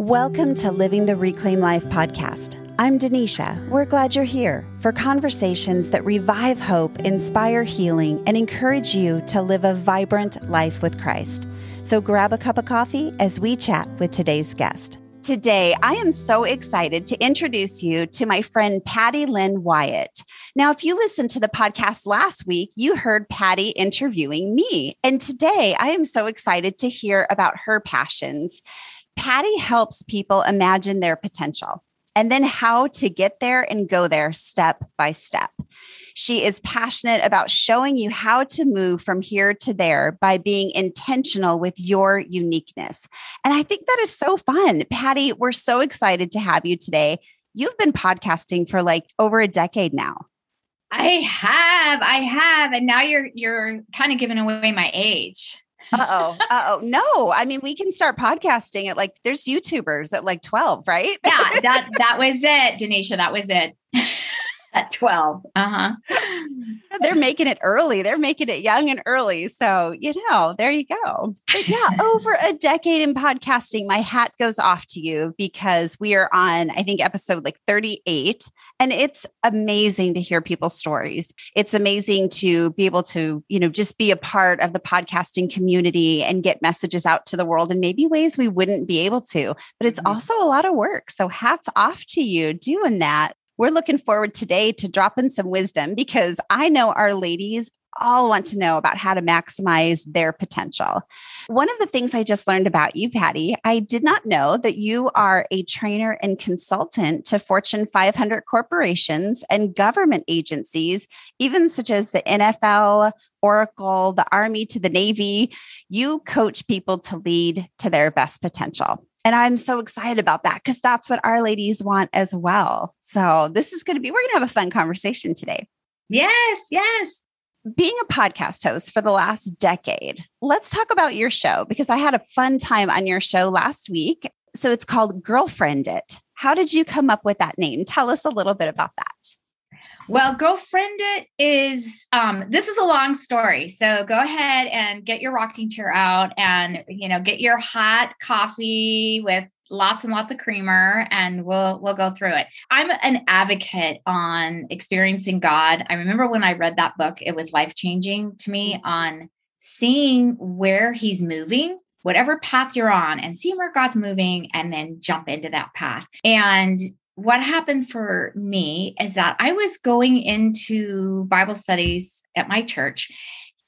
Welcome to Living the Reclaim Life podcast. I'm Denisha. We're glad you're here for conversations that revive hope, inspire healing, and encourage you to live a vibrant life with Christ. So grab a cup of coffee as we chat with today's guest. Today, I am so excited to introduce you to my friend Patty Lynn Wyatt. Now, if you listened to the podcast last week, you heard Patty interviewing me. And today, I am so excited to hear about her passions. Patty helps people imagine their potential and then how to get there and go there step by step. She is passionate about showing you how to move from here to there by being intentional with your uniqueness. And I think that is so fun. Patty, we're so excited to have you today. You've been podcasting for like over a decade now. I have, I have, and now you're you're kind of giving away my age uh oh. Uh oh. No, I mean, we can start podcasting at like, there's YouTubers at like 12, right? yeah, that, that was it, Denisha. That was it. at 12. Uh huh. They're making it early. They're making it young and early. So, you know, there you go. But yeah, over a decade in podcasting, my hat goes off to you because we are on, I think, episode like 38. And it's amazing to hear people's stories. It's amazing to be able to, you know, just be a part of the podcasting community and get messages out to the world in maybe ways we wouldn't be able to. But it's mm-hmm. also a lot of work. So hats off to you doing that. We're looking forward today to dropping some wisdom because I know our ladies all want to know about how to maximize their potential. One of the things I just learned about you, Patty, I did not know that you are a trainer and consultant to Fortune 500 corporations and government agencies, even such as the NFL, Oracle, the Army to the Navy. You coach people to lead to their best potential. And I'm so excited about that because that's what our ladies want as well. So, this is going to be, we're going to have a fun conversation today. Yes, yes. Being a podcast host for the last decade, let's talk about your show because I had a fun time on your show last week. So, it's called Girlfriend It. How did you come up with that name? Tell us a little bit about that. Well, girlfriend it is um this is a long story. So go ahead and get your rocking chair out and you know, get your hot coffee with lots and lots of creamer and we'll we'll go through it. I'm an advocate on experiencing God. I remember when I read that book, it was life-changing to me on seeing where he's moving whatever path you're on and see where God's moving and then jump into that path. And what happened for me is that I was going into Bible studies at my church.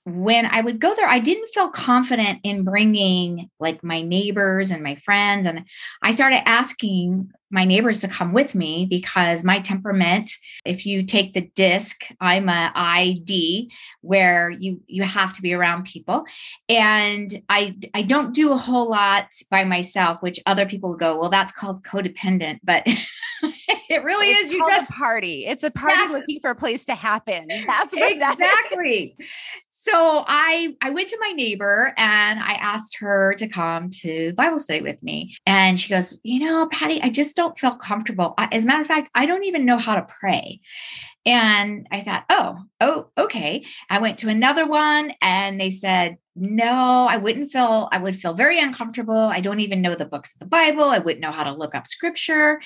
When I would go there, I didn't feel confident in bringing like my neighbors and my friends. And I started asking my neighbors to come with me because my temperament if you take the disc i'm a id where you you have to be around people and i i don't do a whole lot by myself which other people go well that's called codependent but it really it's is you just a party it's a party yeah. looking for a place to happen that's what exactly so I I went to my neighbor and I asked her to come to Bible study with me. And she goes, "You know, Patty, I just don't feel comfortable. As a matter of fact, I don't even know how to pray." And I thought, "Oh, oh, okay." I went to another one and they said, no, I wouldn't feel, I would feel very uncomfortable. I don't even know the books of the Bible. I wouldn't know how to look up scripture.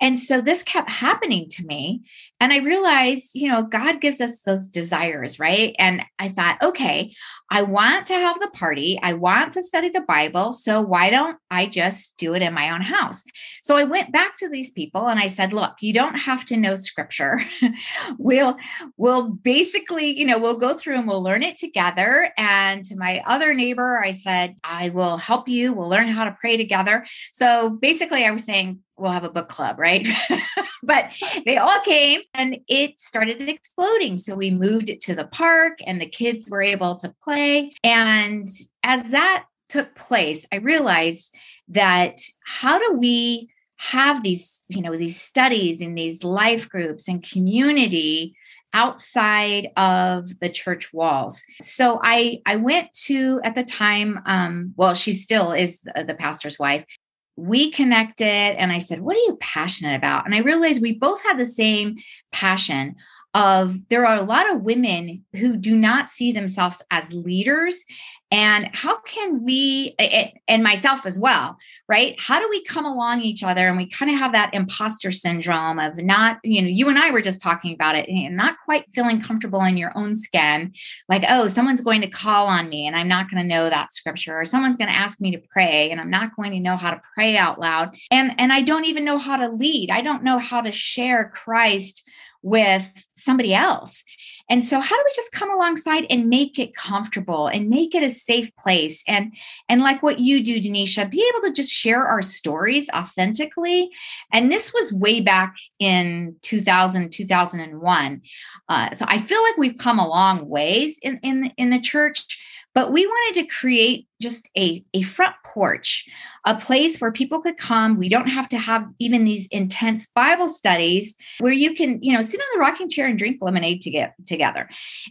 And so this kept happening to me. And I realized, you know, God gives us those desires, right? And I thought, okay, I want to have the party. I want to study the Bible. So why don't I just do it in my own house? So I went back to these people and I said, look, you don't have to know scripture. we'll, we'll basically, you know, we'll go through and we'll learn it together. And to my other neighbor, I said, I will help you. We'll learn how to pray together. So basically, I was saying, we'll have a book club, right? but they all came and it started exploding. So we moved it to the park and the kids were able to play. And as that took place, I realized that how do we have these, you know, these studies in these life groups and community outside of the church walls. So I I went to at the time um well she still is the, the pastor's wife. We connected and I said, "What are you passionate about?" And I realized we both had the same passion of there are a lot of women who do not see themselves as leaders. And how can we and myself as well right? How do we come along each other and we kind of have that imposter syndrome of not you know you and i were just talking about it and not quite feeling comfortable in your own skin. Like oh someone's going to call on me and i'm not going to know that scripture or someone's going to ask me to pray and i'm not going to know how to pray out loud. And and i don't even know how to lead. I don't know how to share christ with somebody else. And so how do we just come alongside and make it comfortable and make it a safe place? And and like what you do Denisha be able to just share our stories authentically. And this was way back in 2000 2001 uh, so I feel like we've come a long ways in in in the church but we wanted to create just a, a front porch, a place where people could come. We don't have to have even these intense Bible studies where you can, you know, sit on the rocking chair and drink lemonade to get together.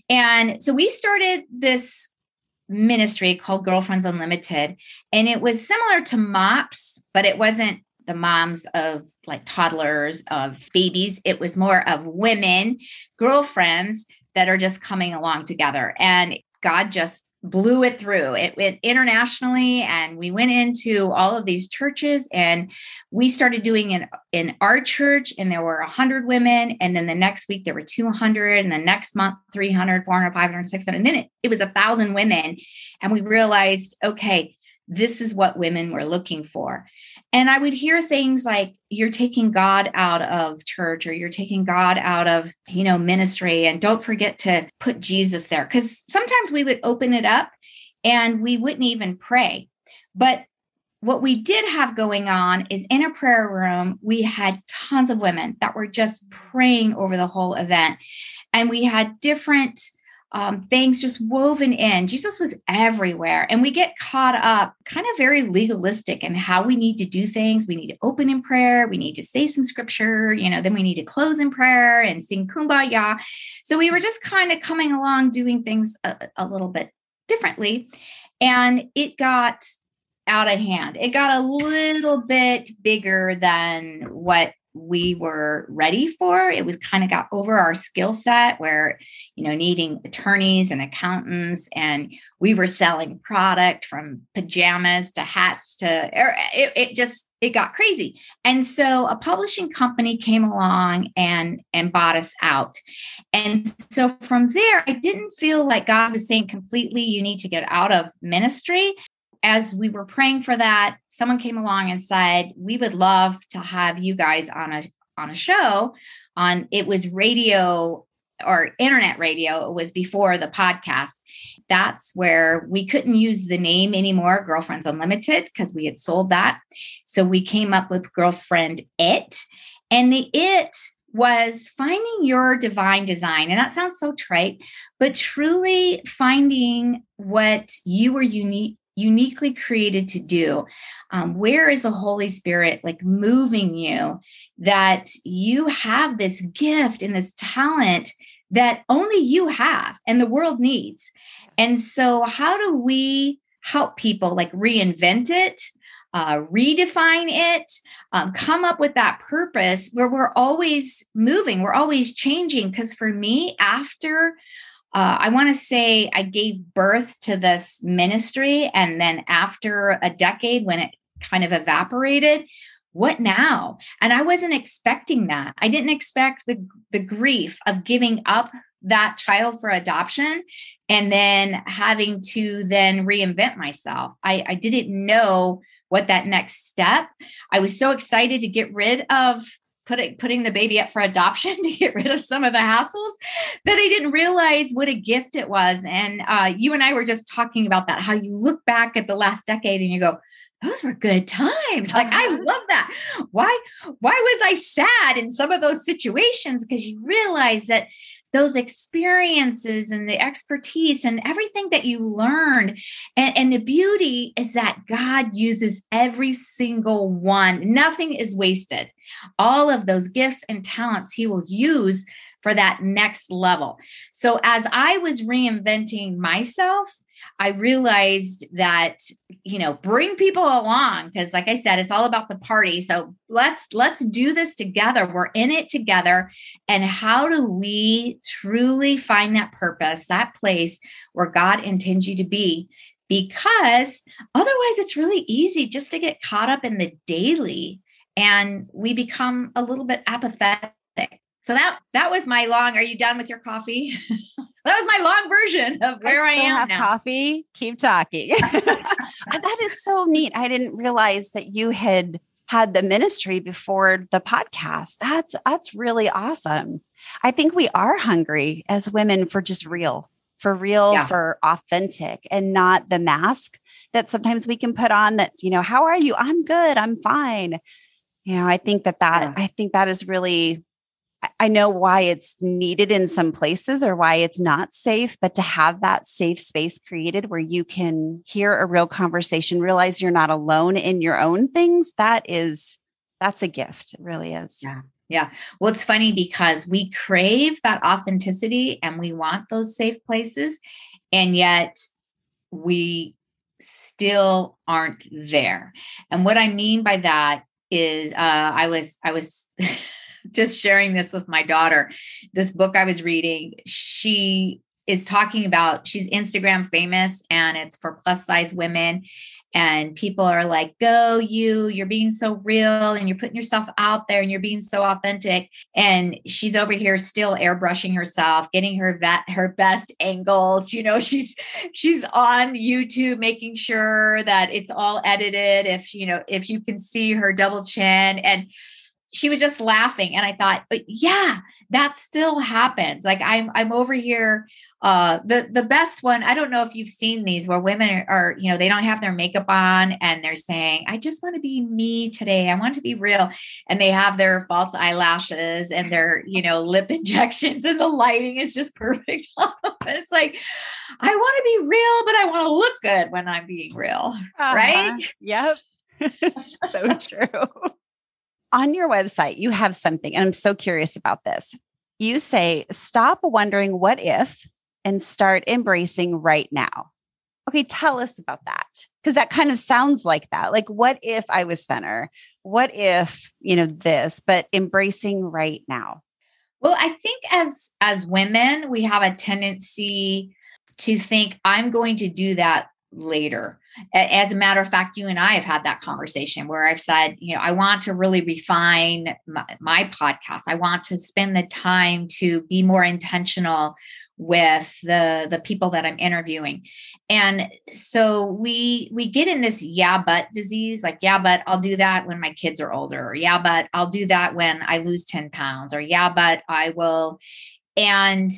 And so we started this ministry called Girlfriends Unlimited. And it was similar to MOPS, but it wasn't the moms of like toddlers, of babies. It was more of women, girlfriends that are just coming along together. And God just blew it through. It went internationally, and we went into all of these churches, and we started doing it in our church, and there were 100 women. And then the next week, there were 200, and the next month, 300, 400, 500, 600. And then it, it was a thousand women. And we realized, okay, this is what women were looking for. And I would hear things like, you're taking God out of church or you're taking God out of, you know, ministry. And don't forget to put Jesus there. Because sometimes we would open it up and we wouldn't even pray. But what we did have going on is in a prayer room, we had tons of women that were just praying over the whole event. And we had different um, things just woven in. Jesus was everywhere. And we get caught up kind of very legalistic in how we need to do things. We need to open in prayer. We need to say some scripture, you know, then we need to close in prayer and sing kumbaya. So we were just kind of coming along doing things a, a little bit differently. And it got out of hand. It got a little bit bigger than what we were ready for. It was kind of got over our skill set where, you know, needing attorneys and accountants, and we were selling product from pajamas to hats to er, it, it just it got crazy. And so a publishing company came along and and bought us out. And so from there, I didn't feel like God was saying completely, you need to get out of ministry as we were praying for that, someone came along and said, "We would love to have you guys on a on a show on it was radio or internet radio it was before the podcast. That's where we couldn't use the name anymore girlfriends unlimited because we had sold that. So we came up with girlfriend it and the it was finding your divine design and that sounds so trite but truly finding what you were unique uniquely created to do um, where is the holy spirit like moving you that you have this gift and this talent that only you have and the world needs and so how do we help people like reinvent it uh, redefine it, um, come up with that purpose where we're always moving, we're always changing. Because for me, after uh, I want to say I gave birth to this ministry. And then after a decade, when it kind of evaporated, what now? And I wasn't expecting that. I didn't expect the, the grief of giving up that child for adoption and then having to then reinvent myself. I, I didn't know what that next step. I was so excited to get rid of putting putting the baby up for adoption to get rid of some of the hassles that I didn't realize what a gift it was. And uh, you and I were just talking about that, how you look back at the last decade and you go, those were good times. Like uh-huh. I love that. Why why was I sad in some of those situations? Because you realize that those experiences and the expertise and everything that you learned. And, and, the beauty is that God uses every single one, nothing is wasted. All of those gifts and talents He will use for that next level. So, as I was reinventing myself, I realized that, you know, bring people along because like I said, it's all about the party. So let's let's do this together. We're in it together. And how do we truly find that purpose, that place where God intends you to be? Because otherwise it's really easy just to get caught up in the daily and we become a little bit apathetic. So that that was my long. Are you done with your coffee? that was my long version of where I, I am have now. Coffee. Keep talking. that is so neat. I didn't realize that you had had the ministry before the podcast. That's that's really awesome. I think we are hungry as women for just real, for real, yeah. for authentic, and not the mask that sometimes we can put on. That you know, how are you? I'm good. I'm fine. You know, I think that that yeah. I think that is really I know why it's needed in some places or why it's not safe, but to have that safe space created where you can hear a real conversation, realize you're not alone in your own things, that is, that's a gift. It really is. Yeah. Yeah. Well, it's funny because we crave that authenticity and we want those safe places. And yet we still aren't there. And what I mean by that is uh, I was, I was, just sharing this with my daughter. This book I was reading, she is talking about she's Instagram famous and it's for plus size women. And people are like, go, you, you're being so real and you're putting yourself out there and you're being so authentic. And she's over here still airbrushing herself, getting her vet, her best angles. You know, she's she's on YouTube making sure that it's all edited. If you know, if you can see her double chin and she was just laughing and i thought but yeah that still happens. Like i'm i'm over here uh the the best one i don't know if you've seen these where women are, are you know they don't have their makeup on and they're saying i just want to be me today. I want to be real. And they have their false eyelashes and their you know lip injections and the lighting is just perfect. It's like i want to be real but i want to look good when i'm being real. Uh-huh. right? Yep. So true on your website, you have something, and I'm so curious about this. You say, stop wondering what if and start embracing right now. Okay, tell us about that. Because that kind of sounds like that. Like, what if I was thinner? What if, you know, this, but embracing right now? Well, I think as as women, we have a tendency to think I'm going to do that later. As a matter of fact, you and I have had that conversation where I've said, you know, I want to really refine my, my, podcast. I want to spend the time to be more intentional with the the people that I'm interviewing. And so we we get in this yeah but disease like yeah but I'll do that when my kids are older or yeah but I'll do that when I lose 10 pounds or yeah but I will and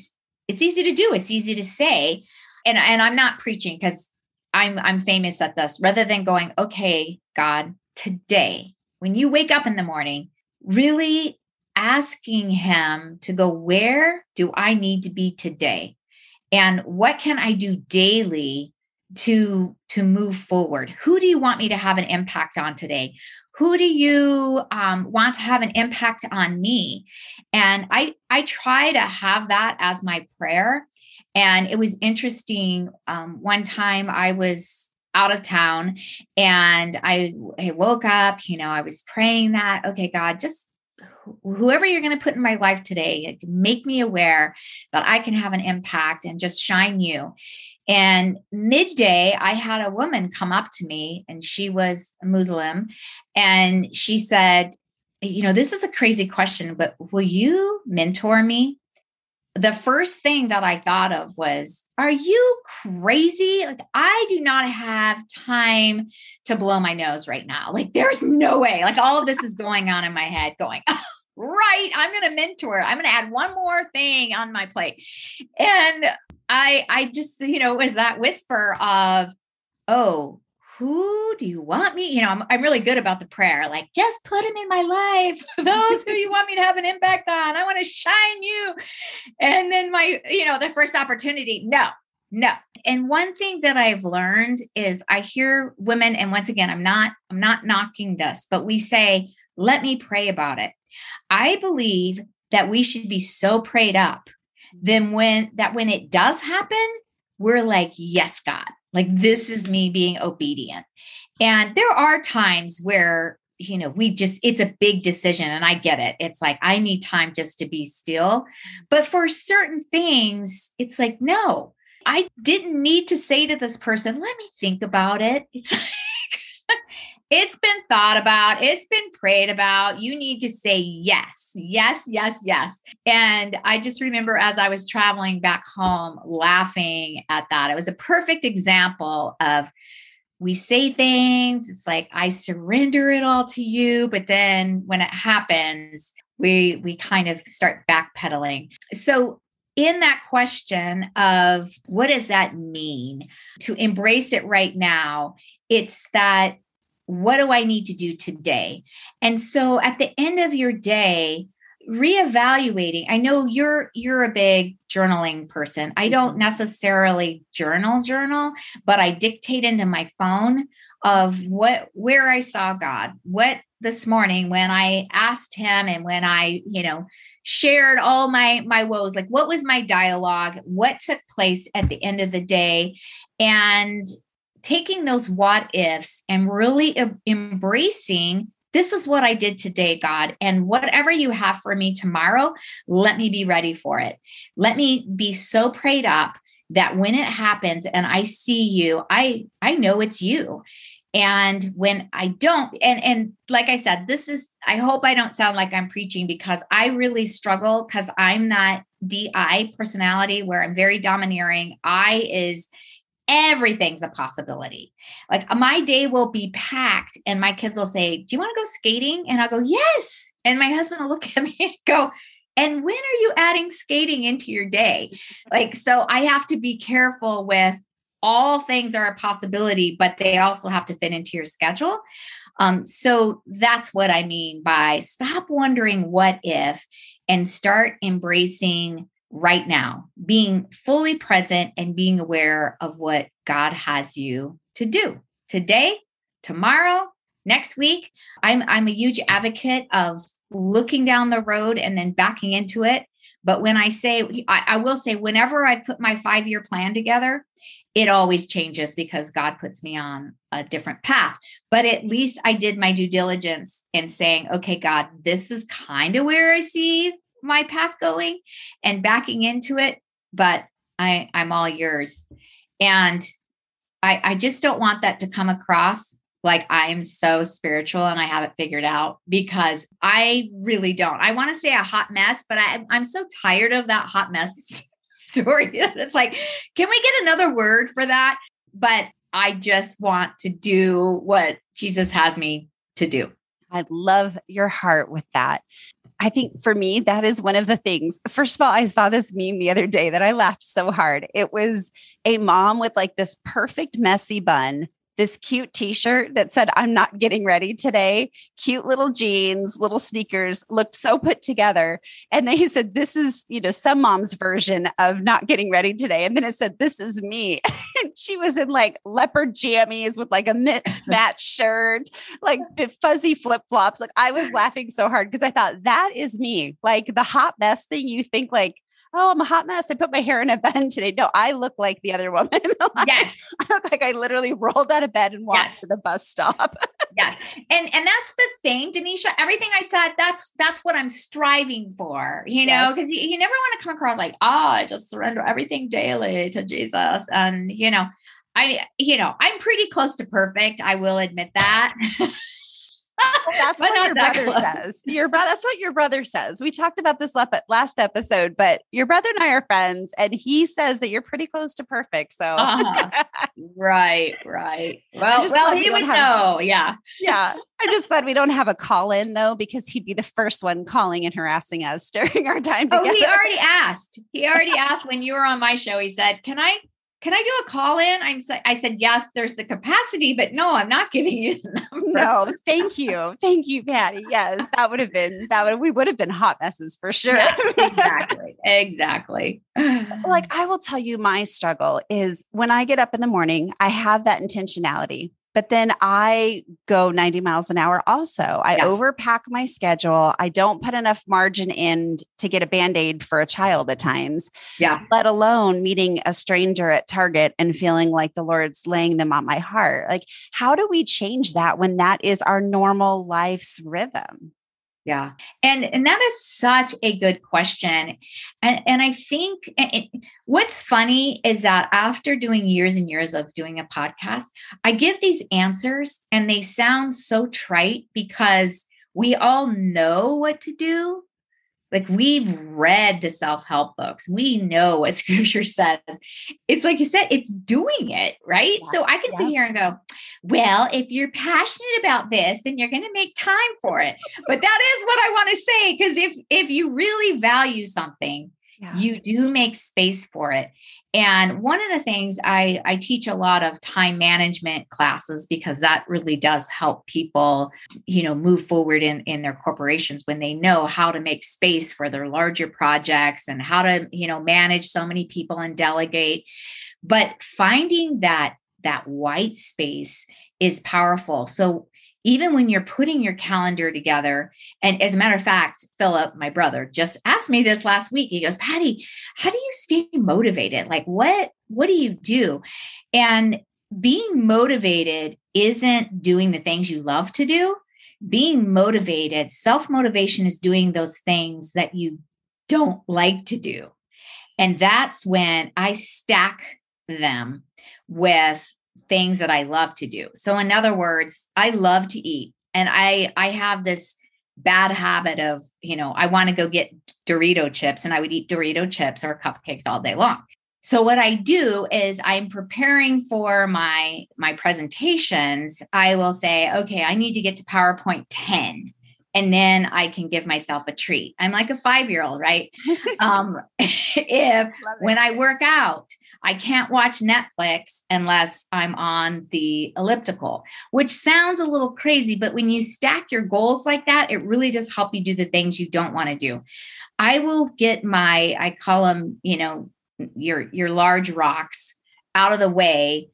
it's easy to do it's easy to say and and I'm not preaching because I'm I'm famous at this. Rather than going, okay, God, today, when you wake up in the morning, really asking him to go, where do I need to be today? And what can I do daily to to move forward? Who do you want me to have an impact on today? Who do you um, want to have an impact on me? And I I try to have that as my prayer and it was interesting. Um, one time I was out of town and I, I woke up, you know, I was praying that, okay, God, just whoever you're going to put in my life today, make me aware that I can have an impact and just shine you. And midday, I had a woman come up to me and she was a Muslim. And she said, You know, this is a crazy question, but will you mentor me? The first thing that I thought of was, are you crazy? Like, I do not have time to blow my nose right now. Like, there's no way. Like, all of this is going on in my head, going, oh, right, I'm going to mentor. I'm going to add one more thing on my plate. And I, I just, you know, was that whisper of, oh, who do you want me? You know, I'm, I'm really good about the prayer, like just put them in my life. Those who you want me to have an impact on. I want to shine you. And then my, you know, the first opportunity, no, no. And one thing that I've learned is I hear women, and once again, I'm not, I'm not knocking this, but we say, let me pray about it. I believe that we should be so prayed up then when that when it does happen, we're like, yes, God, like this is me being obedient. And there are times where, you know, we just, it's a big decision and I get it. It's like, I need time just to be still. But for certain things, it's like, no, I didn't need to say to this person, let me think about it. It's like, it's been thought about, it's been prayed about. You need to say yes, yes, yes, yes. And I just remember as I was traveling back home laughing at that. It was a perfect example of we say things, it's like I surrender it all to you, but then when it happens, we we kind of start backpedaling. So in that question of what does that mean to embrace it right now, it's that what do I need to do today? And so at the end of your day, reevaluating i know you're you're a big journaling person i don't mm-hmm. necessarily journal journal but i dictate into my phone of what where i saw god what this morning when i asked him and when i you know shared all my my woes like what was my dialogue what took place at the end of the day and taking those what ifs and really embracing this is what I did today, God. And whatever you have for me tomorrow, let me be ready for it. Let me be so prayed up that when it happens and I see you, I I know it's you. And when I don't, and and like I said, this is I hope I don't sound like I'm preaching because I really struggle because I'm that DI personality where I'm very domineering. I is everything's a possibility. Like my day will be packed, and my kids will say, Do you want to go skating? And I'll go, Yes. And my husband will look at me and go, And when are you adding skating into your day? Like, so I have to be careful with all things are a possibility, but they also have to fit into your schedule. Um, so that's what I mean by stop wondering what if and start embracing right now, being fully present and being aware of what God has you to do today, tomorrow, next week. I'm I'm a huge advocate of looking down the road and then backing into it. But when I say, I, I will say, whenever I put my five year plan together, it always changes because God puts me on a different path. But at least I did my due diligence in saying, okay, God, this is kind of where I see my path going and backing into it, but I, I'm all yours. And I, I just don't want that to come across like I'm so spiritual and I have it figured out because I really don't. I want to say a hot mess, but I, I'm so tired of that hot mess story. it's like, can we get another word for that? But I just want to do what Jesus has me to do. I love your heart with that. I think for me, that is one of the things. First of all, I saw this meme the other day that I laughed so hard. It was a mom with like this perfect messy bun this cute t-shirt that said i'm not getting ready today. Cute little jeans little sneakers looked so put together. And they said this is you know some mom's version of not getting ready today. And then it said this is me. And she was in like leopard jammies with like a mismatched shirt like the fuzzy flip-flops. Like i was laughing so hard because i thought that is me. Like the hot mess thing you think like oh, I'm a hot mess. I put my hair in a bun today. No, I look like the other woman. yes. I look like I literally rolled out of bed and walked yes. to the bus stop. yeah. And and that's the thing, Denisha. Everything I said, that's that's what I'm striving for, you know, because yes. you, you never want to come across like, oh, I just surrender everything daily to Jesus. And you know, I, you know, I'm pretty close to perfect. I will admit that. That's what your brother close. says. Your brother. That's what your brother says. We talked about this last episode, but your brother and I are friends, and he says that you're pretty close to perfect. So, uh-huh. right, right. Well, well, he would have, know. Yeah, yeah. I'm just glad we don't have a call in though, because he'd be the first one calling and harassing us during our time together. Oh, he already asked. He already asked when you were on my show. He said, "Can I can I do a call in? I'm I said, yes, there's the capacity, but no, I'm not giving you the number. No, thank you. Thank you, Patty. Yes, that would have been, that would, we would have been hot messes for sure. Yes, exactly. exactly. like I will tell you my struggle is when I get up in the morning, I have that intentionality But then I go 90 miles an hour also. I yeah. overpack my schedule. I don't put enough margin in to get a band aid for a child at times. Yeah. Let alone meeting a stranger at Target and feeling like the Lord's laying them on my heart. Like, how do we change that when that is our normal life's rhythm? Yeah. And and that is such a good question. And and I think it, what's funny is that after doing years and years of doing a podcast, I give these answers and they sound so trite because we all know what to do, like we've read the self help books, we know what scripture says. It's like you said, it's doing it, right? Yeah. So I can yeah. sit here and go, well, if you're passionate about this, then you're going to make time for it. but that is what I want to say because if if you really value something, yeah. you do make space for it. And one of the things I, I teach a lot of time management classes because that really does help people, you know, move forward in, in their corporations when they know how to make space for their larger projects and how to, you know, manage so many people and delegate. But finding that that white space is powerful. So even when you're putting your calendar together, and as a matter of fact, Philip, my brother, just asked me this last week. He goes, Patty, how do you stay motivated? Like what what do you do? And being motivated isn't doing the things you love to do. Being motivated, self-motivation is doing those things that you don't like to do. And that's when I stack them with things that I love to do. So in other words, I love to eat and I I have this bad habit of, you know, I want to go get Dorito chips and I would eat Dorito chips or cupcakes all day long. So what I do is I'm preparing for my my presentations. I will say, okay, I need to get to PowerPoint 10 and then I can give myself a treat. I'm like a 5-year-old, right? um if when I work out, I can't watch Netflix unless I'm on the elliptical, which sounds a little crazy, but when you stack your goals like that, it really does help you do the things you don't want to do. I will get my, I call them, you know, your your large rocks out of the way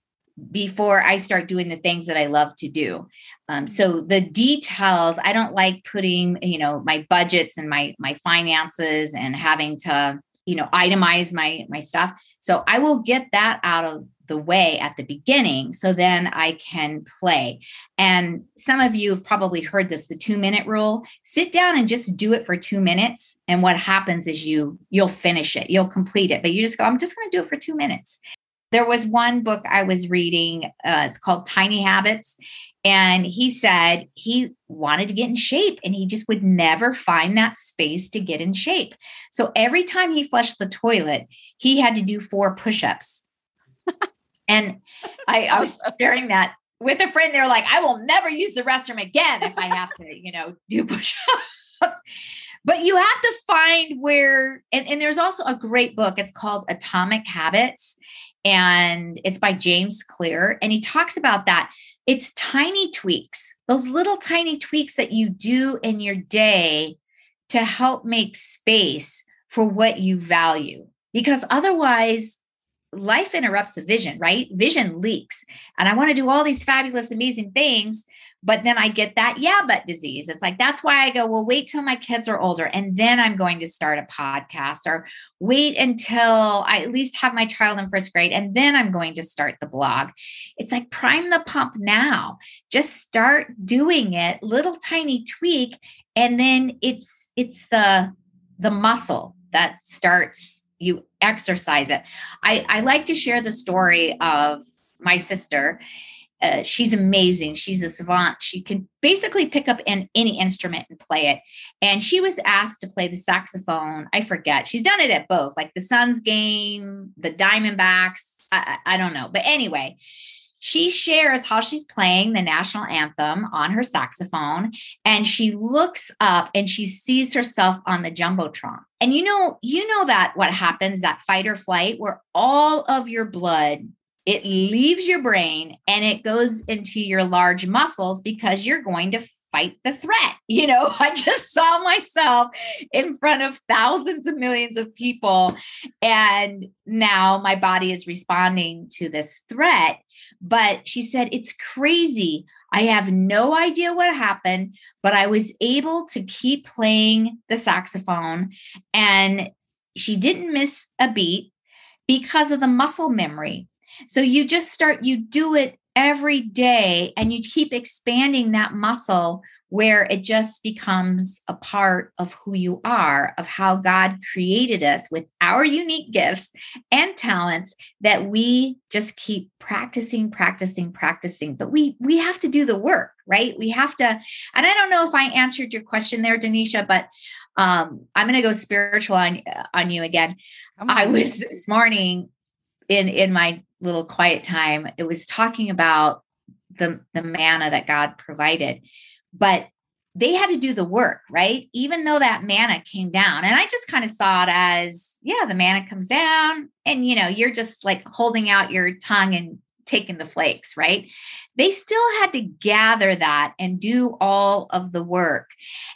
before I start doing the things that I love to do. Um, so the details, I don't like putting, you know, my budgets and my my finances and having to you know itemize my my stuff. So i will get that out of the way at the beginning so then i can play. And some of you have probably heard this the 2 minute rule. Sit down and just do it for 2 minutes and what happens is you you'll finish it. You'll complete it. But you just go i'm just going to do it for 2 minutes. There was one book i was reading uh, it's called tiny habits and he said he wanted to get in shape and he just would never find that space to get in shape. So every time he flushed the toilet, he had to do four push ups. and I, I, was sharing that with a friend. They're like, I will never use the restroom again if I have to, you know, do push ups. But you have to find where, and, and there's also a great book. It's called Atomic Habits and it's by James Clear. And he talks about that it's tiny tweaks, those little tiny tweaks that you do in your day to help make space for what you value. Because otherwise, life interrupts the vision, right? Vision leaks. And I want to do all these fabulous, amazing things, but then I get that yeah, but disease. It's like, that's why I go, well, wait till my kids are older and then I'm going to start a podcast or wait until I at least have my child in first grade and then I'm going to start the blog. It's like prime the pump now. Just start doing it, little tiny tweak. And then it's, it's the, the muscle that starts you exercise it. I, I like to share the story of my sister uh, she's amazing. She's a savant. She can basically pick up an, any instrument and play it. And she was asked to play the saxophone. I forget. She's done it at both, like the Suns game, the Diamondbacks. I, I, I don't know. But anyway, she shares how she's playing the national anthem on her saxophone and she looks up and she sees herself on the jumbotron and you know you know that what happens that fight or flight where all of your blood it leaves your brain and it goes into your large muscles because you're going to fight the threat. You know, I just saw myself in front of thousands of millions of people. And now my body is responding to this threat. But she said, It's crazy. I have no idea what happened, but I was able to keep playing the saxophone and she didn't miss a beat because of the muscle memory. So you just start, you do it every day and you keep expanding that muscle where it just becomes a part of who you are of how God created us with our unique gifts and talents that we just keep practicing practicing practicing. But we we have to do the work right? We have to and I don't know if I answered your question there Denisha but um I'm going to go spiritual on on you again. I was this morning in in my little quiet time, it was talking about the the manna that God provided. But they had to do the work, right? Even though that manna came down. And I just kind of saw it as, yeah, the manna comes down and you know, you're just like holding out your tongue and taking the flakes, right? They still had to gather that and do all of the work.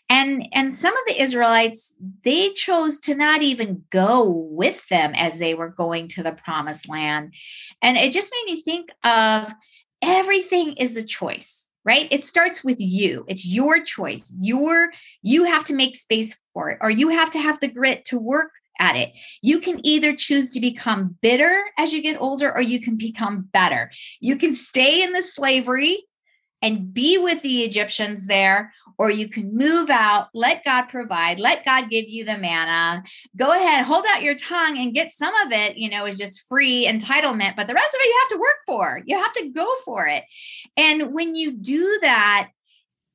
And and some of the Israelites, they chose to not even go with them as they were going to the promised land. And it just made me think of everything is a choice right it starts with you it's your choice your you have to make space for it or you have to have the grit to work at it. You can either choose to become bitter as you get older or you can become better. You can stay in the slavery and be with the Egyptians there, or you can move out, let God provide, let God give you the manna. Go ahead, hold out your tongue and get some of it, you know, is just free entitlement, but the rest of it you have to work for. You have to go for it. And when you do that,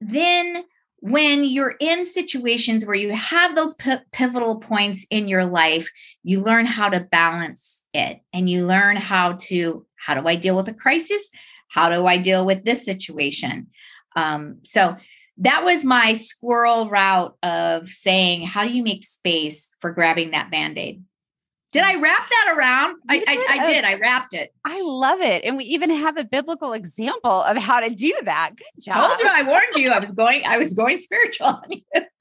then when you're in situations where you have those p- pivotal points in your life, you learn how to balance it and you learn how to how do I deal with a crisis? How do I deal with this situation? Um, so that was my squirrel route of saying, how do you make space for grabbing that band aid? Did I wrap that around? I, I, I, did. I wrapped it. I love it. And we even have a biblical example of how to do that. Good job. Told you, I warned you. I was going, I was going spiritual.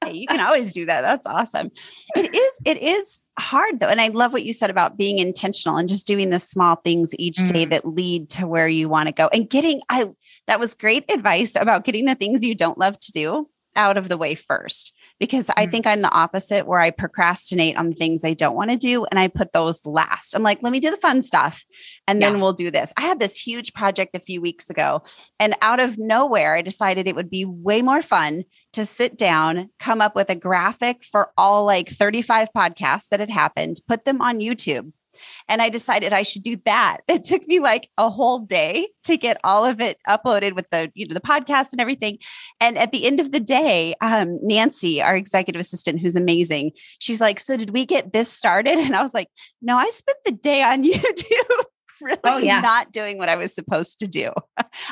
hey, you can always do that. That's awesome. It is, it is hard though. And I love what you said about being intentional and just doing the small things each mm. day that lead to where you want to go. And getting, I that was great advice about getting the things you don't love to do out of the way first because mm-hmm. I think I'm the opposite where I procrastinate on the things I don't want to do and I put those last. I'm like, let me do the fun stuff and yeah. then we'll do this. I had this huge project a few weeks ago and out of nowhere, I decided it would be way more fun to sit down, come up with a graphic for all like 35 podcasts that had happened, put them on YouTube and I decided I should do that. It took me like a whole day to get all of it uploaded with the, you know, the podcast and everything. And at the end of the day, um, Nancy, our executive assistant, who's amazing, she's like, So did we get this started? And I was like, No, I spent the day on YouTube. really oh, yeah. not doing what I was supposed to do.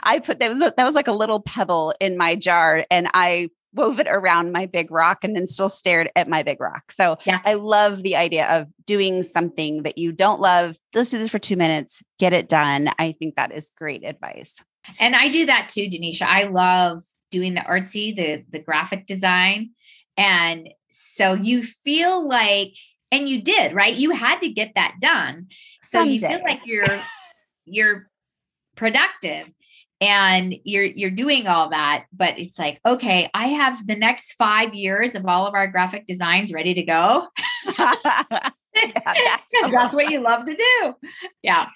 I put that was a, that was like a little pebble in my jar and I wove it around my big rock and then still stared at my big rock. So yeah. I love the idea of doing something that you don't love. Let's do this for two minutes, get it done. I think that is great advice. And I do that too, Denisha. I love doing the artsy, the the graphic design. And so you feel like, and you did, right? You had to get that done. So Someday. you feel like you're you're productive and you're you're doing all that but it's like okay i have the next five years of all of our graphic designs ready to go. Yeah, that's, that's what you love to do. Yeah.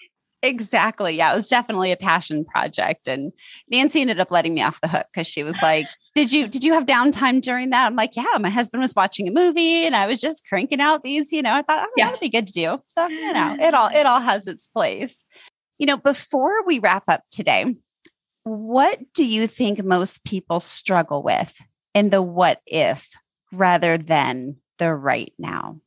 Exactly. Yeah it was definitely a passion project and nancy ended up letting me off the hook because she was like did you did you have downtime during that? I'm like yeah my husband was watching a movie and i was just cranking out these you know i thought oh, yeah. that'd be good to do. So you know mm-hmm. it all it all has its place. You know before we wrap up today what do you think most people struggle with in the what if rather than the right now?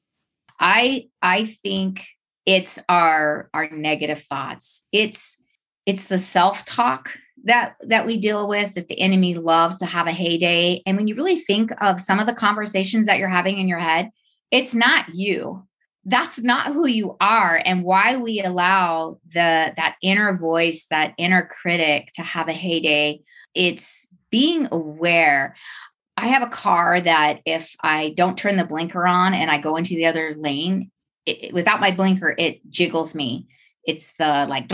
I I think it's our our negative thoughts. It's it's the self-talk that that we deal with that the enemy loves to have a heyday. And when you really think of some of the conversations that you're having in your head, it's not you that's not who you are and why we allow the that inner voice that inner critic to have a heyday. It's being aware. I have a car that if i don't turn the blinker on and i go into the other lane it, without my blinker it jiggles me. It's the like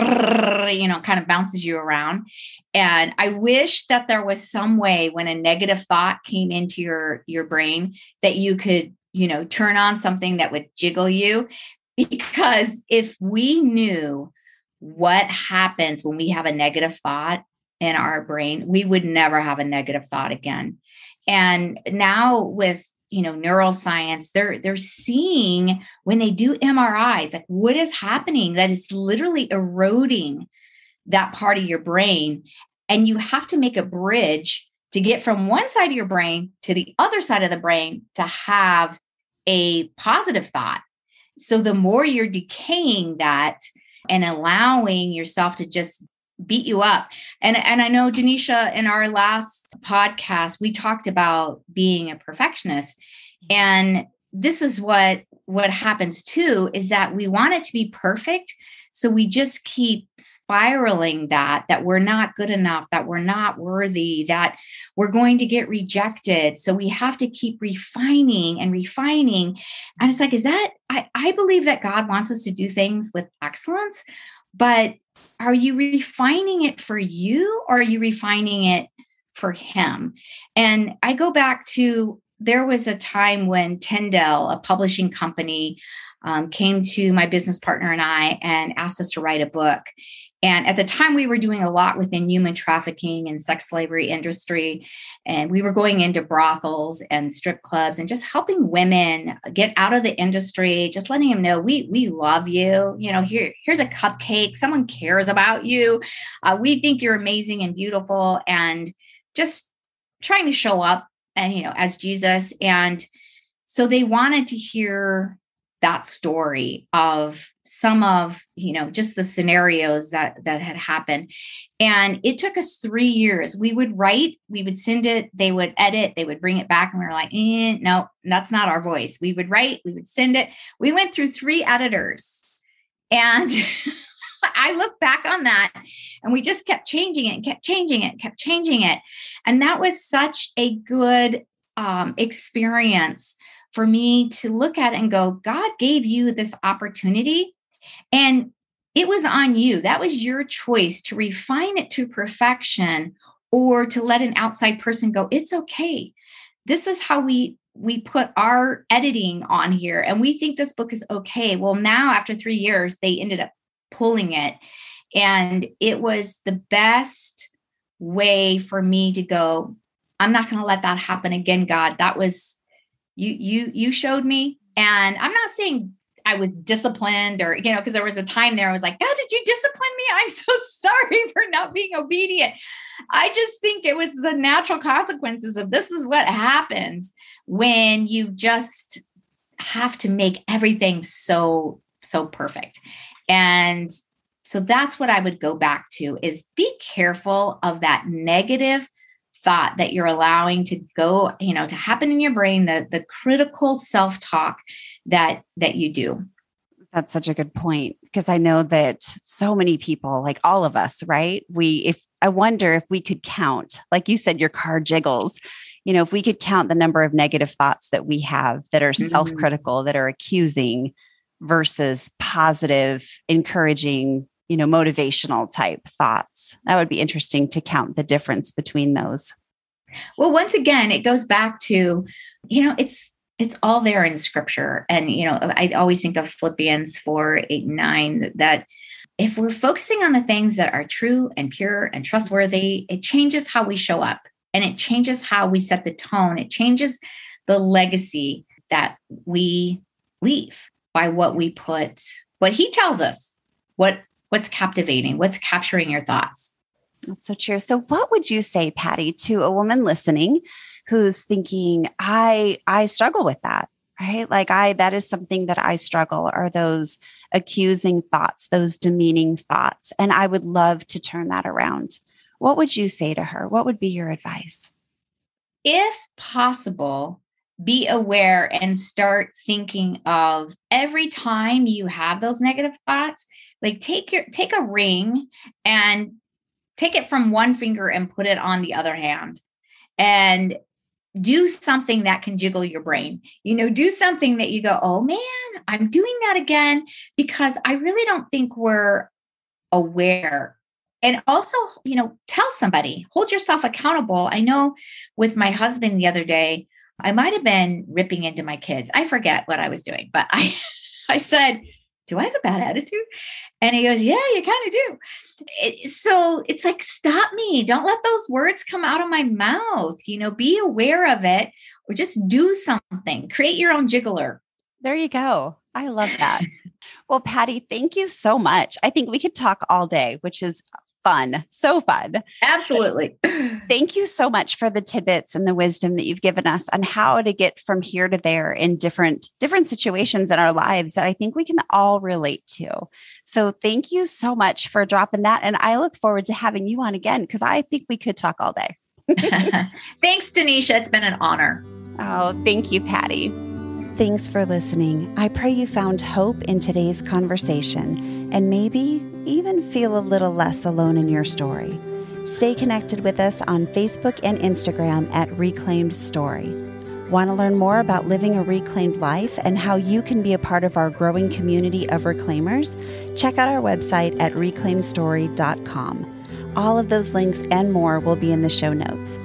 you know kind of bounces you around. And i wish that there was some way when a negative thought came into your your brain that you could you know turn on something that would jiggle you. Because if we knew what happens when we have a negative thought in our brain we would never have a negative thought again. And now with you know neuroscience they're they're seeing when they do mris like what is happening that is literally eroding that part of your brain. And you have to make a bridge to get from one side of your brain to the other side of the brain to have a positive thought so the more you're decaying that and allowing yourself to just beat you up. And and I know Denisha in our last podcast we talked about being a perfectionist and this is what what happens too is that we want it to be perfect so we just keep spiraling that that we're not good enough that we're not worthy that we're going to get rejected so we have to keep refining and refining and it's like is that i i believe that god wants us to do things with excellence but are you refining it for you or are you refining it for him? And I go back to there was a time when Tyndale, a publishing company, um, came to my business partner and I and asked us to write a book. And at the time, we were doing a lot within human trafficking and sex slavery industry. And we were going into brothels and strip clubs and just helping women get out of the industry, just letting them know we, we love you. You know, here, here's a cupcake. Someone cares about you. Uh, we think you're amazing and beautiful. And just trying to show up and, you know, as Jesus. And so they wanted to hear that story of some of you know just the scenarios that that had happened. And it took us three years. We would write we would send it they would edit they would bring it back and we were like eh, no that's not our voice. We would write we would send it. We went through three editors. And I look back on that and we just kept changing it, kept changing it, kept changing it. And that was such a good um, experience for me to look at and go, God gave you this opportunity and it was on you. That was your choice to refine it to perfection or to let an outside person go, it's okay. This is how we we put our editing on here and we think this book is okay. Well, now after 3 years they ended up pulling it and it was the best way for me to go I'm not going to let that happen again, God. That was you you you showed me. And i'm not saying i was disciplined or you know because there was a time there i was like god did you discipline me? I'm so sorry for not being obedient. I just think it was the natural consequences of this is what happens when you just have to make everything so so perfect. And so that's what i would go back to is be careful of that negative thought that you're allowing to go you know to happen in your brain the the critical self-talk that that you do that's such a good point because i know that so many people like all of us right we if i wonder if we could count like you said your car jiggles you know if we could count the number of negative thoughts that we have that are mm-hmm. self-critical that are accusing versus positive encouraging you know, motivational type thoughts. That would be interesting to count the difference between those. Well, once again, it goes back to, you know, it's it's all there in scripture. And, you know, I always think of Philippians 4, 8, 9, that if we're focusing on the things that are true and pure and trustworthy, it changes how we show up and it changes how we set the tone. It changes the legacy that we leave by what we put, what he tells us, what what's captivating, what's capturing your thoughts. That's so true. So what would you say, Patty, to a woman listening who's thinking, I I struggle with that, right? Like I that is something that I struggle are those accusing thoughts, those demeaning thoughts. And I would love to turn that around. What would you say to her? What would be your advice? If possible, be aware and start thinking of every time you have those negative thoughts like take your take a ring and take it from one finger and put it on the other hand and do something that can jiggle your brain. You know, do something that you go, oh man, I'm doing that again, because I really don't think we're aware. And also, you know, tell somebody, hold yourself accountable. I know with my husband the other day, I might have been ripping into my kids. I forget what I was doing, but I I said, do I have a bad attitude? And he goes, yeah, you kind of do. It, so it's like, stop me. Don't let those words come out of my mouth. You know, be aware of it or just do something. Create your own jiggler. There you go. I love that. well, Patty, thank you so much. I think we could talk all day, which is fun. So fun. Absolutely. Thank you so much for the tidbits and the wisdom that you've given us on how to get from here to there in different different situations in our lives that I think we can all relate to. So thank you so much for dropping that and I look forward to having you on again because I think we could talk all day. Thanks Tanisha, it's been an honor. Oh, thank you, Patty. Thanks for listening. I pray you found hope in today's conversation and maybe even feel a little less alone in your story. Stay connected with us on Facebook and Instagram at Reclaimed Story. Want to learn more about living a reclaimed life and how you can be a part of our growing community of reclaimers? Check out our website at reclaimedstory.com. All of those links and more will be in the show notes.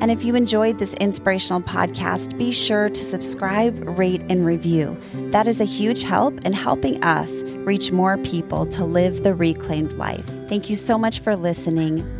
And if you enjoyed this inspirational podcast, be sure to subscribe, rate, and review. That is a huge help in helping us reach more people to live the reclaimed life. Thank you so much for listening.